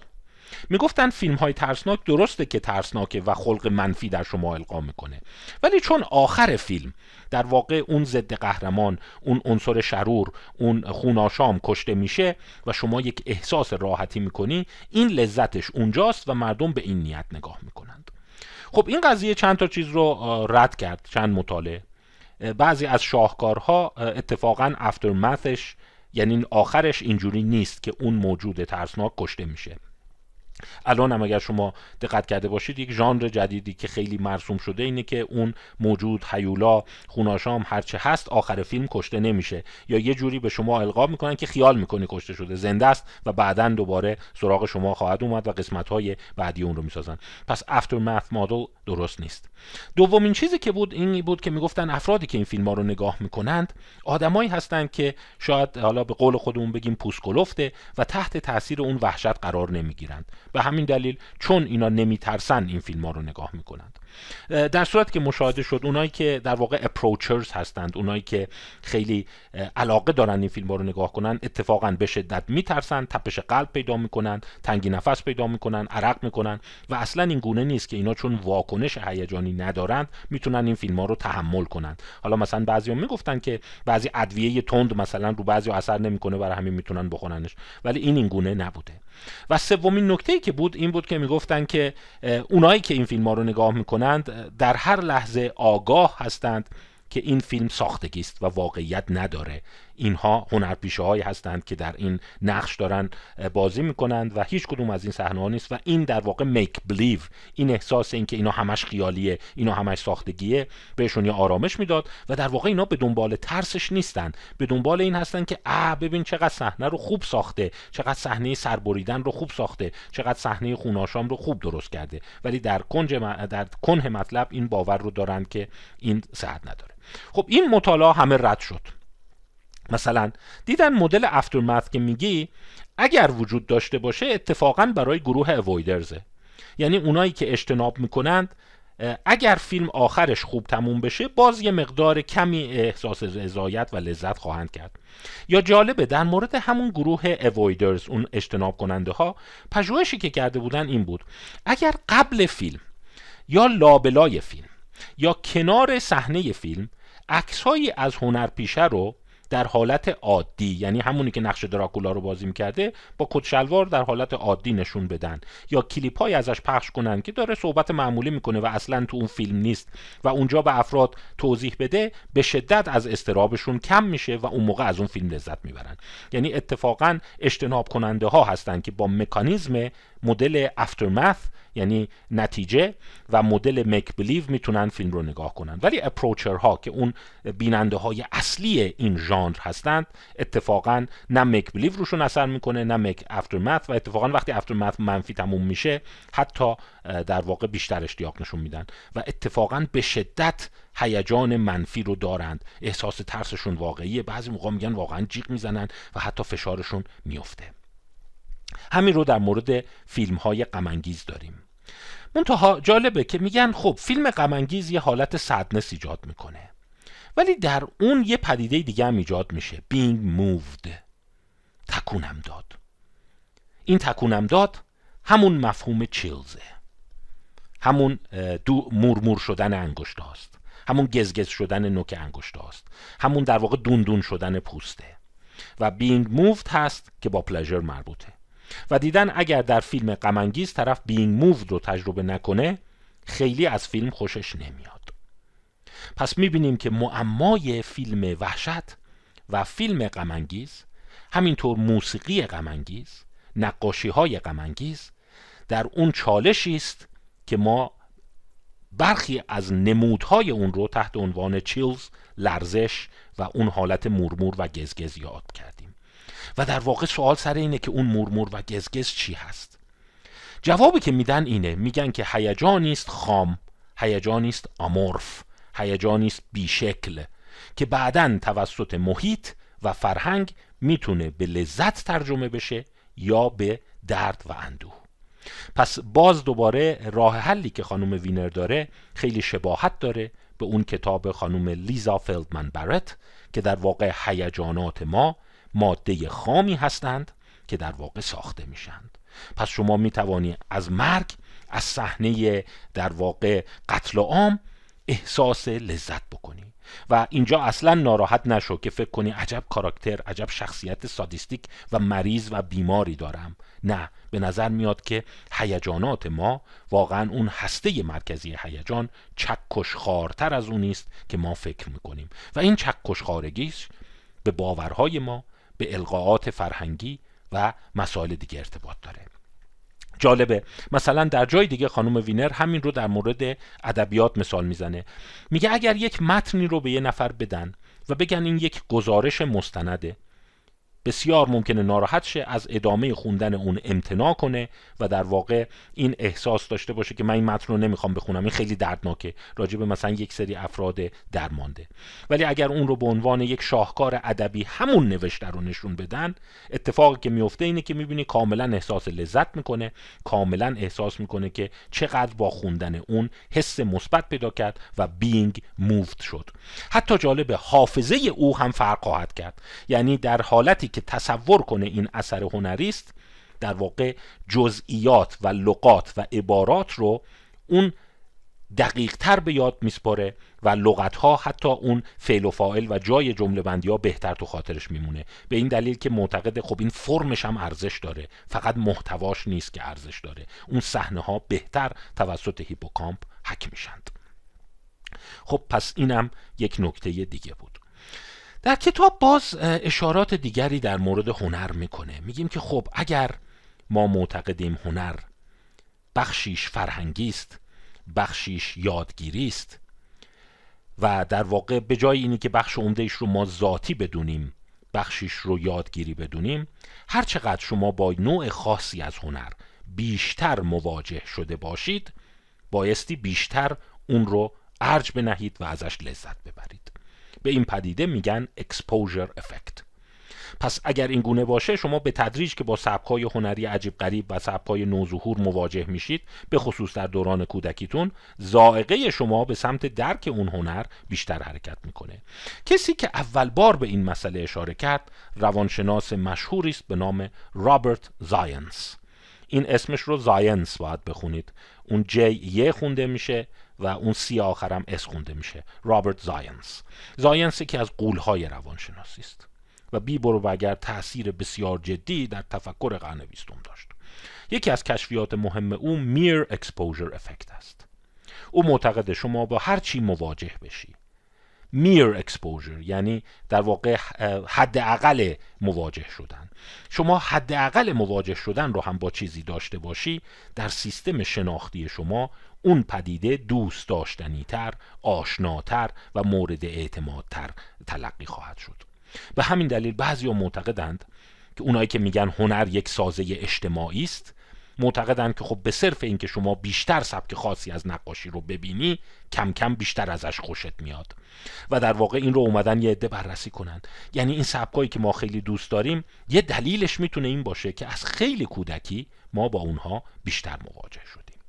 می‌گفتن فیلم های ترسناک درسته که ترسناکه و خلق منفی در شما القا می‌کنه. ولی چون آخر فیلم در واقع اون ضد قهرمان اون عنصر شرور اون خوناشام کشته میشه و شما یک احساس راحتی می‌کنی این لذتش اونجاست و مردم به این نیت نگاه می‌کنند. خب این قضیه چند تا چیز رو رد کرد چند مطالعه. بعضی از شاهکارها اتفاقا افترمثش یعنی آخرش اینجوری نیست که اون موجود ترسناک کشته میشه. الان هم اگر شما دقت کرده باشید یک ژانر جدیدی که خیلی مرسوم شده اینه که اون موجود هیولا خوناشام هرچه هست آخر فیلم کشته نمیشه. یا یه جوری به شما القا می‌کنن که خیال می‌کنی کشته شده زنده است و بعدا دوباره سراغ شما خواهد اومد و قسمت های بعدی اون رو می‌سازن. پس ماث مدل درست نیست. دومین چیزی که بود این بود که می‌گفتن افرادی که این فیلم ها رو نگاه می‌کنند آدمایی هستند که شاید حالا به قول خودمون بگیم پوسکلفته و تحت تاثیر اون وحشت قرار نمی‌گیرند. به همین دلیل چون اینا نمیترسن این فیلم ها رو نگاه می‌کنند. در صورت که مشاهده شد اونایی که در واقع اپروچرز هستند اونایی که خیلی علاقه دارن این فیلم ها رو نگاه کنن اتفاقا به شدت میترسن تپش قلب پیدا می‌کنن تنگی نفس پیدا می‌کنن عرق می‌کنن و اصلا این گونه نیست که اینا چون واکنش هیجانی ندارند می‌تونن این فیلم ها رو تحمل کنند. حالا مثلا بعضیا می‌گفتن که بعضی ادویه تند مثلا رو بعضی اثر نمی‌کنه برای همین می‌تونن بخوننش ولی این این گونه نبوده. و سومین نکته ای که بود این بود که می‌گفتن که اونایی که این فیلم ها رو نگاه می‌کنند در هر لحظه آگاه هستند که این فیلم ساختگی است و واقعیت نداره. اینها هنرپیشه هایی هستند که در این نقش دارن بازی می‌کنند و هیچ کدوم از این صحنه ها نیست و این در واقع میک بلیو این احساس این که اینا همش خیالیه اینا همش ساختگیه بهشون یه آرامش می‌داد و در واقع اینا به دنبال ترسش نیستن. به دنبال این هستن که اه ببین چقدر صحنه رو خوب ساخته چقدر صحنه سربریدن رو خوب ساخته چقدر صحنه خوناشام رو خوب درست کرده. ولی در کنج در کنه مطلب این باور رو دارند که این صحت نداره. خب این مطالعه همه رد شد. مثلا دیدن مدل افترمث که میگی اگر وجود داشته باشه اتفاقا برای گروه اوایدرزه یعنی اونایی که اجتناب می‌کنند اگر فیلم آخرش خوب تموم بشه باز یه مقدار کمی احساس رضایت و لذت خواهند کرد. یا جالبه در مورد همون گروه اوایدرز اون اجتناب کننده ها پژوهشی که کرده بودن این بود. اگر قبل فیلم یا لابلای فیلم یا کنار صحنه فیلم عکسهایی از هنرپیشه رو در حالت عادی یعنی همونی که نقش دراکولا رو بازی می‌کرده با کت شلوار در حالت عادی نشون بدن. یا کلیپ های ازش پخش کنن که داره صحبت معمولی می‌کنه و اصلا تو اون فیلم نیست و اونجا به افراد توضیح بده به شدت از استرابشون کم میشه و اون موقع از اون فیلم لذت می‌برن. یعنی اتفاقا اجتناب کننده ها هستن که با مکانیزم مدل افترمث یعنی نتیجه و مدل مک بلیو می‌تونن فیلم رو نگاه کنن. ولی اپروچر ها که اون بیننده های اصلی این ژانر هستند اتفاقا نه مک بلیو روشون اثر می‌کنه نه مک افترمث و اتفاقا وقتی افترمث منفی تموم میشه حتی در واقع بیشتر اشتیاق نشون میدن. و اتفاقا به شدت هیجان منفی رو دارند. احساس ترسشون واقعیه. بعضی موقع میگن واقعا جیغ می‌زنن و حتی فشارشون میفته همین رو در مورد فیلم های غمانگیز داریم. منتها جالبه که میگن خب فیلم غمانگیز یه حالت سدنس ایجاد می‌کنه. ولی در اون یه پدیده دیگه هم ایجاد میشه. Being moved. تکونم داد. این تکونم داد همون مفهوم چیلزه همون دو مورمور شدن انگشت هاست همون گزگز شدن نوک انگشت هاست همون در واقع دوندون شدن پوسته. و being moved هست که با پلژر مربوطه. و دیدن اگر در فیلم غمانگیز طرف بینگ موو رو تجربه نکنه خیلی از فیلم خوشش نمیاد. پس می‌بینیم که معمای فیلم وحشت و فیلم غمانگیز همینطور موسیقی غمانگیز نقاشی های غمانگیز در اون چالشی است که ما برخی از نمودهای اون رو تحت عنوان چیلز لرزش و اون حالت مورمور و گزگز یاد کردیم. و در واقع سوال سر اینه که اون مورمور و گزگز چی هست. جوابی که میدن اینه میگن که هیجانی است خام هیجانی است آمورف هیجانی است بیشکل که بعدا توسط محیط و فرهنگ می‌تونه به لذت ترجمه بشه یا به درد و اندوه. پس باز دوباره راه حلی که خانم وینر داره خیلی شباهت داره به اون کتاب خانم لیزا فلدمن برت که در واقع هیجانات ما ماده خامی هستند که در واقع ساخته میشند. پس شما می توانی از مرگ از صحنه در واقع قتل عام احساس لذت بکنی. و اینجا اصلا ناراحت نشو که فکر کنی عجب کاراکتر عجب شخصیت سادیستیک و مریض و بیماری دارم. نه به نظر میاد که هیجانات ما واقعا اون هسته مرکزی هیجان چکش خارتر از اونی است که ما فکر می‌کنیم. و این چکش خارگیش به باورهای ما به القاعات فرهنگی و مسائل دیگه ارتباط داره. جالبه. مثلا در جای دیگه خانم وینر همین رو در مورد ادبیات مثال می‌زنه. میگه اگر یک متنی رو به یه نفر بدن و بگن این یک گزارش مستنده بسیار ممکنه ناراحت شه از ادامه خوندن اون امتناع کنه و در واقع این احساس داشته باشه که من این متن رو نمی‌خوام بخونم. این خیلی دردناکه. راجع به مثلا یک سری افراد درمانده. ولی اگر اون رو به عنوان یک شاهکار ادبی همون نوشته رو نشون بدن اتفاقی که میفته اینه که می‌بینی کاملا احساس لذت می‌کنه کاملا احساس می‌کنه که چقدر با خوندن اون حس مثبت پیدا کرد و بینگ موفت شد. حتی جالب حافظه او هم فرق خواهد کرد. یعنی در حالتی که تصور کنه این اثر هنری است در واقع جزئیات و لغات و عبارات رو اون دقیق تر به یاد میسپاره و لغت ها حتی اون فعل و فاعل و جای جمله بندی ها بهتر تو خاطرش میمونه. به این دلیل که معتقد خب این فرمش هم ارزش داره. فقط محتواش نیست که ارزش داره. اون صحنه ها بهتر توسط هیپوکامپ حک میشند. خب پس اینم یک نکته دیگه بود. در کتاب باز اشارات دیگری در مورد هنر می‌کنه. میگیم که خب اگر ما معتقدیم هنر بخشیش فرهنگی است بخشیش یادگیری است و در واقع به جای اینی که بخش عمدهش رو ما ذاتی بدونیم بخشیش رو یادگیری بدونیم هر چقدر شما با نوع خاصی از هنر بیشتر مواجه شده باشید بایستی بیشتر اون رو ارج بنهید و ازش لذت ببرید. به این پدیده میگن exposure effect. پس اگر این گونه باشه شما به تدریج که با سبکای هنری عجیب غریب و سبکای نوظهور مواجه میشید به خصوص در دوران کودکیتون زائقه شما به سمت درک اون هنر بیشتر حرکت می‌کنه. کسی که اول بار به این مسئله اشاره کرد روانشناس مشهوری است به نام رابرت زاینس. این اسمش رو زاینس باید بخونید. اون J یه خونده میشه. و اون C آخرم S خونده میشه. رابرت زاینس. زاینس که از غولهای روانشناسی است. و بی برو بگر تاثیر بسیار جدی در تفکر قرن بیستم داشت. یکی از کشفیات مهم او mere exposure effect است. او معتقد شما با هر چی مواجه بشی. mere exposure یعنی در واقع حداقل مواجه شدن. شما حداقل مواجه شدن رو هم با چیزی داشته باشی در سیستم شناختی شما اون پدیده دوست داشتنی تر آشناتر و مورد اعتمادتر تلقی خواهد شد. به همین دلیل بعضی معتقدند که اونایی که میگن هنر یک سازه اجتماعی است معتقدند که خب به صرف اینکه شما بیشتر سبک خاصی از نقاشی رو ببینی کم کم بیشتر ازش خوشت میاد. و در واقع این رو اومدن یه عده بررسی کنند یعنی این سبکایی که ما خیلی دوست داریم یه دلیلش می‌تونه این باشه که از خیلی کودکی ما با اونها بیشتر مواجه شدیم.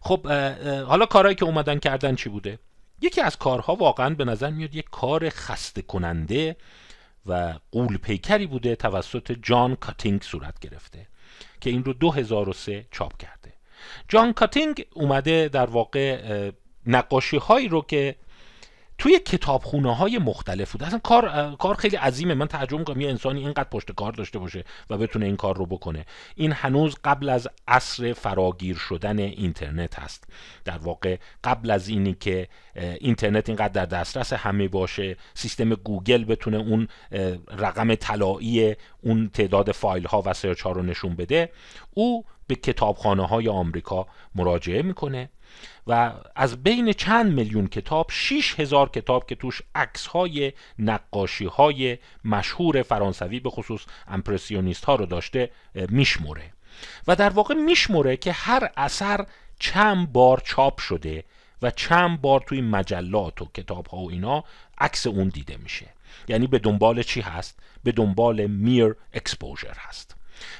خب حالا کارهایی که اومدن کردن چی بوده؟ یکی از کارها واقعا به نظر میاد یک کار خسته کننده و قول پیکری بوده توسط جان کاتینگ صورت گرفته. که این رو 2003 چاپ کرده. جان کاتینگ اومده در واقع نقاشی هایی رو که توی کتابخونه های مختلف بود. اصلا کار کار خیلی عظیمه. من تعجب می‌کنم یه انسانی اینقدر پشت کار داشته باشه و بتونه این کار رو بکنه. این هنوز قبل از عصر فراگیر شدن اینترنت هست. در واقع قبل از اینی که اینترنت اینقدر در دسترس همه باشه سیستم گوگل بتونه اون رقم طلایی اون تعداد فایل ها و سرچ ها رو نشون بده. او به کتابخانه های آمریکا مراجعه می‌کنه و از بین چند میلیون کتاب 6 هزار کتاب که توش عکس های نقاشی های مشهور فرانسوی به خصوص امپرسیونیست ها رو داشته میشموره. و در واقع میشموره که هر اثر چند بار چاپ شده. و چند بار توی مجلات و کتاب ها و اینا عکس اون دیده میشه. یعنی به دنبال چی هست؟ به دنبال میر اکسپوژر هست.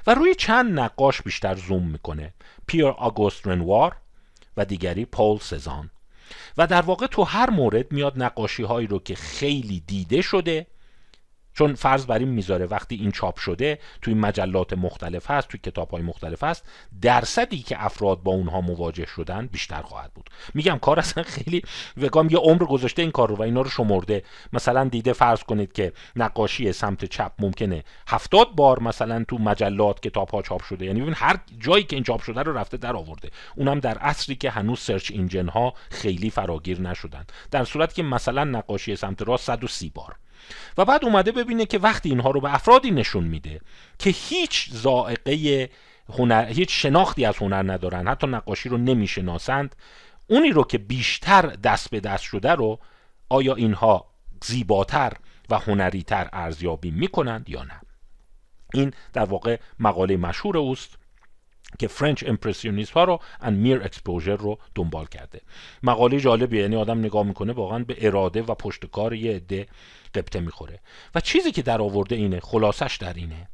و روی چند نقاش بیشتر زوم می‌کنه. پیر آگوست رنوار و دیگری پول سزان و در واقع تو هر مورد میاد نقاشی هایی رو که خیلی دیده شده چون فرض بر این می‌ذاره وقتی این چاپ شده توی مجلات مختلف هست توی کتاب های مختلف هست درصدی که افراد با اونها مواجه شدن بیشتر خواهد بود. میگم کار اصلا خیلی وگام یه عمر گذاشته این کار رو و اینا رو شمرده. مثلا دیده فرض کنید که نقاشی سمت چپ ممکنه هفتاد بار مثلا تو مجلات کتاب ها چاپ شده. یعنی ببین هر جایی که این چاپ شده رو رفته در آورده. اونم در عصری که هنوز سرچ اینجن ها خیلی فراگیر نشدن. در صورتی که مثلا نقاشی سمت راست 130 بار. و بعد اومده ببینه که وقتی اینها رو به افرادی نشون میده که هیچ زائقه هنر هیچ شناختی از هنر ندارن حتی نقاشی رو نمی‌شناسند اونی رو که بیشتر دست به دست شده رو آیا اینها زیباتر و هنریتر ارزیابی می‌کنند یا نه؟ این در واقع مقاله مشهور اوست. که French Impressionism ها رو and mere exposure رو دنبال کرده. مقاله جالبیه یعنی آدم نگاه می‌کنه واقعا به اراده و پشتکار یه عده غبطه می‌خوره. و چیزی که در آورده اینه خلاصش در اینه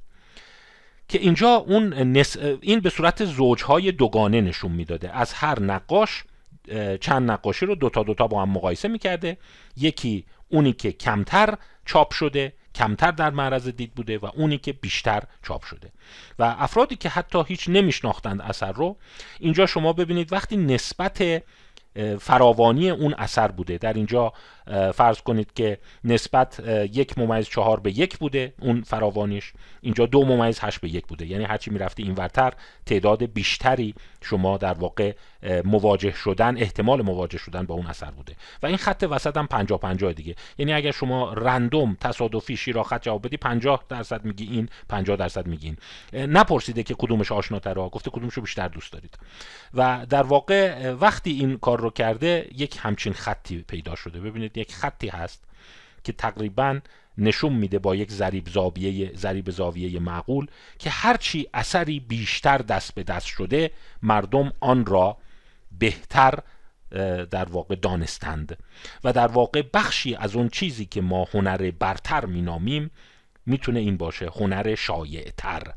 که اینجا اون نس... این به صورت زوجهای دوگانه نشون می‌داده. از هر نقاش چند نقاشی رو دوتا دوتا با هم مقایسه می‌کرده. یکی اونی که کمتر چاپ شده کمتر در معرض دید بوده و اونی که بیشتر چاپ شده. و افرادی که حتی هیچ نمیشناختند اثر رو اینجا شما ببینید وقتی نسبت فراوانی اون اثر بوده. در اینجا فرض کنید که نسبت یک ممیز چهار به یک بوده اون فراوانیش. اینجا دو ممیز هشت به یک بوده. یعنی هرچی می‌رفتی این ورتر تعداد بیشتری شما در واقع مواجه شدن احتمال مواجه شدن با اون اثر بوده. و این خط وسط هم 50 50 دیگه. یعنی اگر شما رندوم تصادفی شیرا خط جواب بدی 50 درصد میگی این 50 درصد میگین نپرسیده که کدومش آشناتره گفته کدومشو بیشتر دوست دارید. و در واقع وقتی این کار رو کرده یک همچین خطی پیدا شده. ببینید یک خطی هست که تقریبا نشون میده با یک ضریب زاویه ضریب زاویه معقول که هرچی اثری بیشتر دست به دست شده مردم آن را بهتر در واقع دانستند. و در واقع بخشی از اون چیزی که ما هنر برتر مینامیم می‌تونه این باشه هنر شایع تر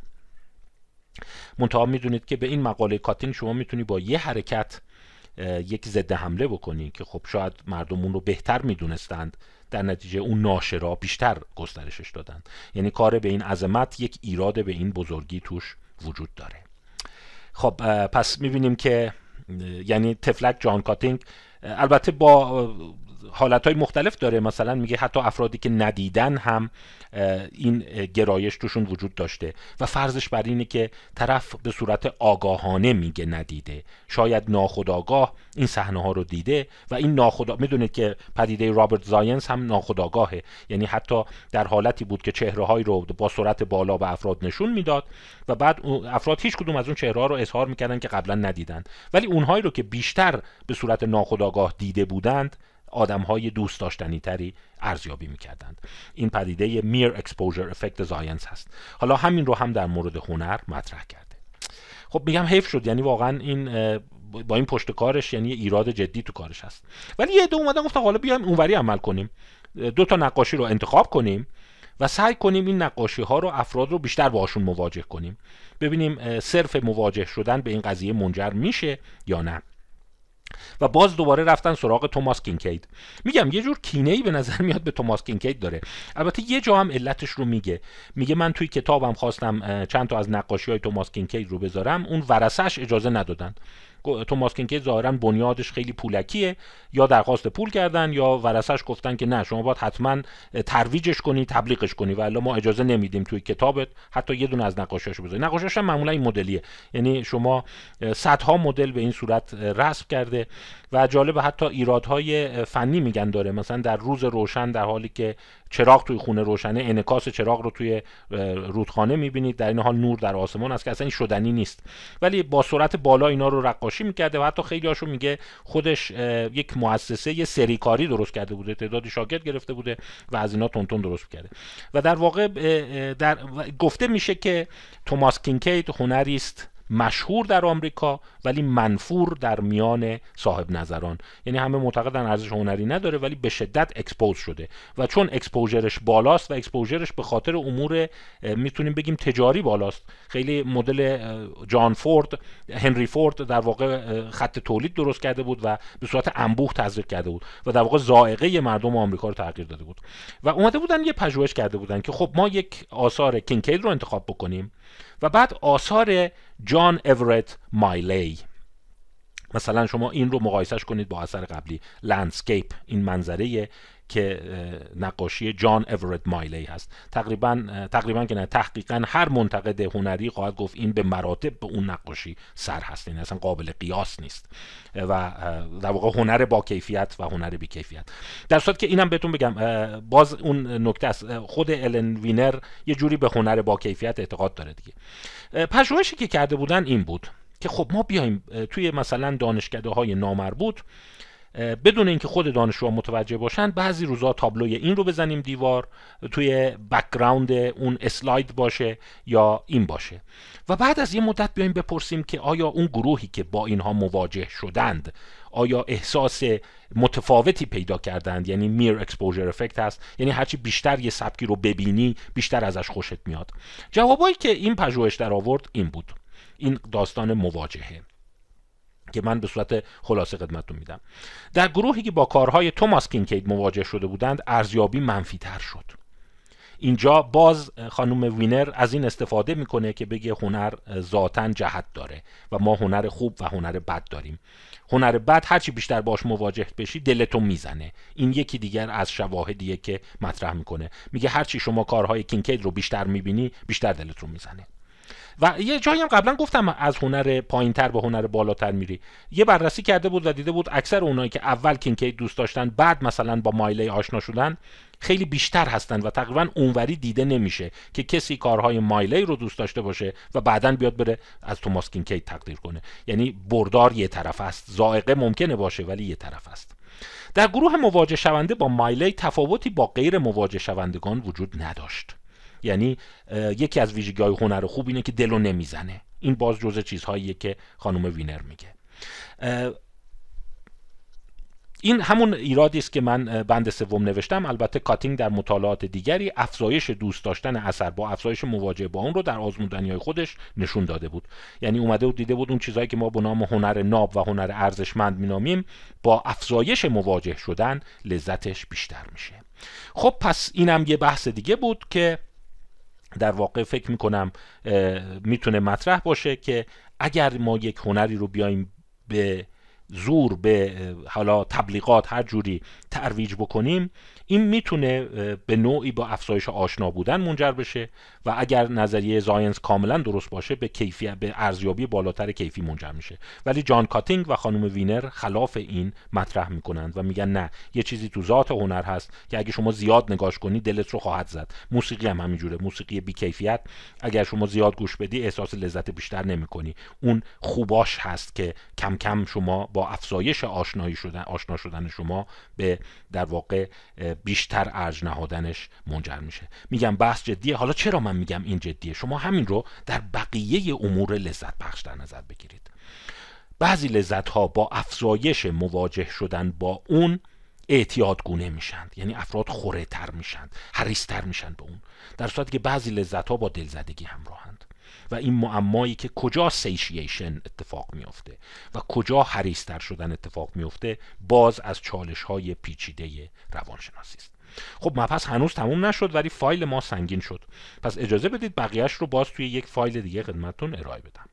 منتها می‌دونید که به این مقاله کاتین شما می‌تونی با یه حرکت یک ضد حمله بکنی که خب شاید مردم اون رو بهتر می‌دونستند. در نتیجه اون ناشرا بیشتر گسترشش دادن. یعنی کار به این عظمت یک ایراد به این بزرگی توش وجود داره. خب پس می‌بینیم که یعنی تفلک جان کاتینگ البته با حالت های مختلف داره. مثلا میگه حتی افرادی که ندیدن هم این گرایش توشون وجود داشته. و فرضش بر اینه که طرف به صورت آگاهانه میگه ندیده. شاید ناخداگاه این صحنه ها رو دیده و این ناخدا می‌دونید که پدیده رابرت زاینس هم ناخداگاهه یعنی حتی در حالتی بود که چهره های رو با سرعت بالا به افراد نشون می‌داد و بعد افراد هیچ کدوم از اون چهره ها رو اظهار می‌کردن که قبلا ندیدن. ولی اونهایی رو که بیشتر به صورت ناخداگاه دیده بودند آدم های دوست داشتنی تری ارزیابی می‌کردند. این پدیده میر اکسپوژر افکت زاینس هست. حالا همین رو هم در مورد هنر مطرح کرده. خب میگم حیف شد. یعنی واقعا این با این پشت کارش یعنی ایراد جدی تو کارش هست. ولی یه دو اومدن گفتن حالا بیایم اونوری عمل کنیم. دو تا نقاشی رو انتخاب کنیم و سعی کنیم این نقاشی ها رو افراد رو بیشتر باشون مواجه کنیم. ببینیم صرف مواجه شدن به این قضیه منجر میشه یا نه. و باز دوباره رفتن سراغ توماس کینکید میگم یه جور کینه ای به نظر میاد به توماس کینکید داره. البته یه جا هم علتش رو میگه. میگه من توی کتابم خواستم چند تا از نقاشی های توماس کینکید رو بذارم اون ورسش اجازه ندادن. توماس کینکید ظاهرا بنیادش خیلی پولکیه. یا درخواست پول کردن یا ورسش گفتن که نه شما باید حتما ترویجش کنی تبلیغش کنی. و ما اجازه نمیدیم توی کتابت حتی یه دونه از نقاشاشو بذاری. نقاشاش هم معمولا این مدلیه. یعنی شما صدها مدل به این صورت رسم کرده و جالب حتی ایرادهای فنی میگن داره. مثلا در روز روشن در حالی که چراغ توی خونه روشنه انکاس چراغ رو توی رودخانه می‌بینید. در این حال نور در آسمان است که اصلا این شدنی نیست. ولی با سرعت بالا اینا رو نقاشی می‌کرده و حتی خیلی هاشون میگه خودش یک مؤسسه سری‌کاری درست کرده بوده تعدادی شاگرد گرفته بوده و از اینا تونتون درست کرده و در واقع در گفته میشه که توماس کینکید هنری است مشهور در آمریکا ولی منفور در میان صاحب نظران. یعنی همه معتقدن ارزش هنری نداره ولی به شدت expose شده. و چون exposure ش بالاست و exposure ش به خاطر امور می‌تونیم بگیم تجاری بالاست. خیلی مدل جان فورد هنری فورد در واقع خط تولید درست کرده بود و به صورت انبوه تزریق کرده بود و در واقع ذائقه مردم آمریکا رو تغییر داده بود. و اومده بودن یه پژوهش کرده بودن که خب ما یک آثار کینکید رو انتخاب بکنیم. و بعد آثار جان اورت مایلی. مثلا شما این رو مقایسش کنید با اثر قبلی landscape این منظره که نقاشی جان اورت مایلی هست. تقریبا تقریبا که نه تحقیقا هر منتقد هنری خواهد گفت این به مراتب به اون نقاشی سر هست. این اصلا قابل قیاس نیست. و در واقع هنر با کیفیت و هنر بی کیفیت. در صورت که اینم بهتون بگم باز اون نکته است. خود الن وینر یه جوری به هنر با کیفیت اعتقاد داره دیگه. پژوهشی که کرده بودن این بود که خب ما بیایم توی مثلا دانشکده های نامربوط بدون اینکه خود دانشجوها متوجه باشن بعضی روزا تابلوی این رو بزنیم دیوار توی background اون اسلاید باشه یا این باشه. و بعد از یه مدت بیایم بپرسیم که آیا اون گروهی که با اینها مواجه شدند آیا احساس متفاوتی پیدا کردند؟ یعنی mere exposure effect هست؟ یعنی هرچی بیشتر یه سبکی رو ببینی بیشتر ازش خوشت میاد. جوابایی که این پژوهش در آورد این بود. این داستان مواجهه. که من به صورت خلاصه خدمتتون میدم. در گروهی که با کارهای توماس کینکید مواجه شده بودند ارزیابی منفی تر شد. اینجا باز خانم وینر از این استفاده می‌کنه که بگه هنر ذاتا جهت داره و ما هنر خوب و هنر بد داریم. هنر بد هرچی بیشتر باش مواجه بشی دلتو می‌زنه. این یکی دیگر از شواهدیه که مطرح می‌کنه. میگه هرچی شما کارهای کینکید رو بیشتر می‌بینی بیشتر دلت رو می‌زنه. و یه جایی هم قبلا گفتم از هنر پایینتر به هنر بالاتر میری. یه بررسی کرده بود و دیده بود اکثر اونایی که اول کینکید دوست داشتن بعد مثلا با مایله آشنا شدن خیلی بیشتر هستن و تقریبا اونوری دیده نمیشه که کسی کارهای مایلی رو دوست داشته باشه و بعدا بیاد بره از توماس کینکید تقدیر کنه. یعنی بردار یه طرف است. زائقه ممکنه باشه ولی یه طرف است. در گروه مواجه شونده با مایلی تفاوتی با غیر مواجه شوندگان وجود نداشت. یعنی یکی از ویژگی های هنر خوب اینه که دلو نمی‌زنه. این باز جزء چیزهاییه که خانم وینر میگه. این همون ایرادی است که من بند سوم نوشتم. البته کاتینگ در مطالعات دیگری افزایش دوست داشتن اثر با افزایش مواجهه با اون رو در آزمودنی های خودش نشون داده بود. یعنی اومده و دیده بود اون چیزهایی که ما به نام هنر ناب و هنر ارزشمند مینامیم با افزایش مواجه شدن لذتش بیشتر میشه. خب پس اینم یه بحث دیگه بود که در واقع فکر می‌کنم می‌تونه مطرح باشه که اگر ما یک هنری رو بیایم به زور به حالا تبلیغات هر جوری ترویج بکنیم این می‌تونه به نوعی با افزایش آشنا بودن منجر بشه و اگر نظریه زاینس کاملا درست باشه به کیفی به ارزیابی بالاتر کیفی منجر میشه. ولی جان کاتینگ و خانم وینر خلاف این مطرح می‌کنند و میگن نه یه چیزی تو ذات هنر هست که اگه شما زیاد نگاش کنی دلت رو خواهد زد. موسیقی هم همینجوره موسیقی بی کیفیت اگر شما زیاد گوش بدی احساس لذت بیشتر نمی‌کنی. اون خوباش هست که کم کم شما با افزایش آشنایی شدن آشنا شدن شما به در واقع بیشتر ارج نهادنش منجر میشه. میگم بحث جدیه. حالا چرا من میگم این جدیه؟ شما همین رو در بقیه امور لذت بخش در نظر بگیرید. بعضی لذت ها با افزایش مواجه شدن با اون اعتیاد گونه میشند یعنی افراد خوره تر میشند حریستر میشن به اون. در صورتی که بعضی لذت ها با دلزدگی همراهند و این معمایی که کجا سیشیشن اتفاق میافته و کجا حریستر شدن اتفاق میافته باز از چالش های پیچیده روانشناسی است. خب مبحث هنوز تموم نشد ولی فایل ما سنگین شد. پس اجازه بدید بقیهش رو باز توی یک فایل دیگه خدمتتون ارائه بدم.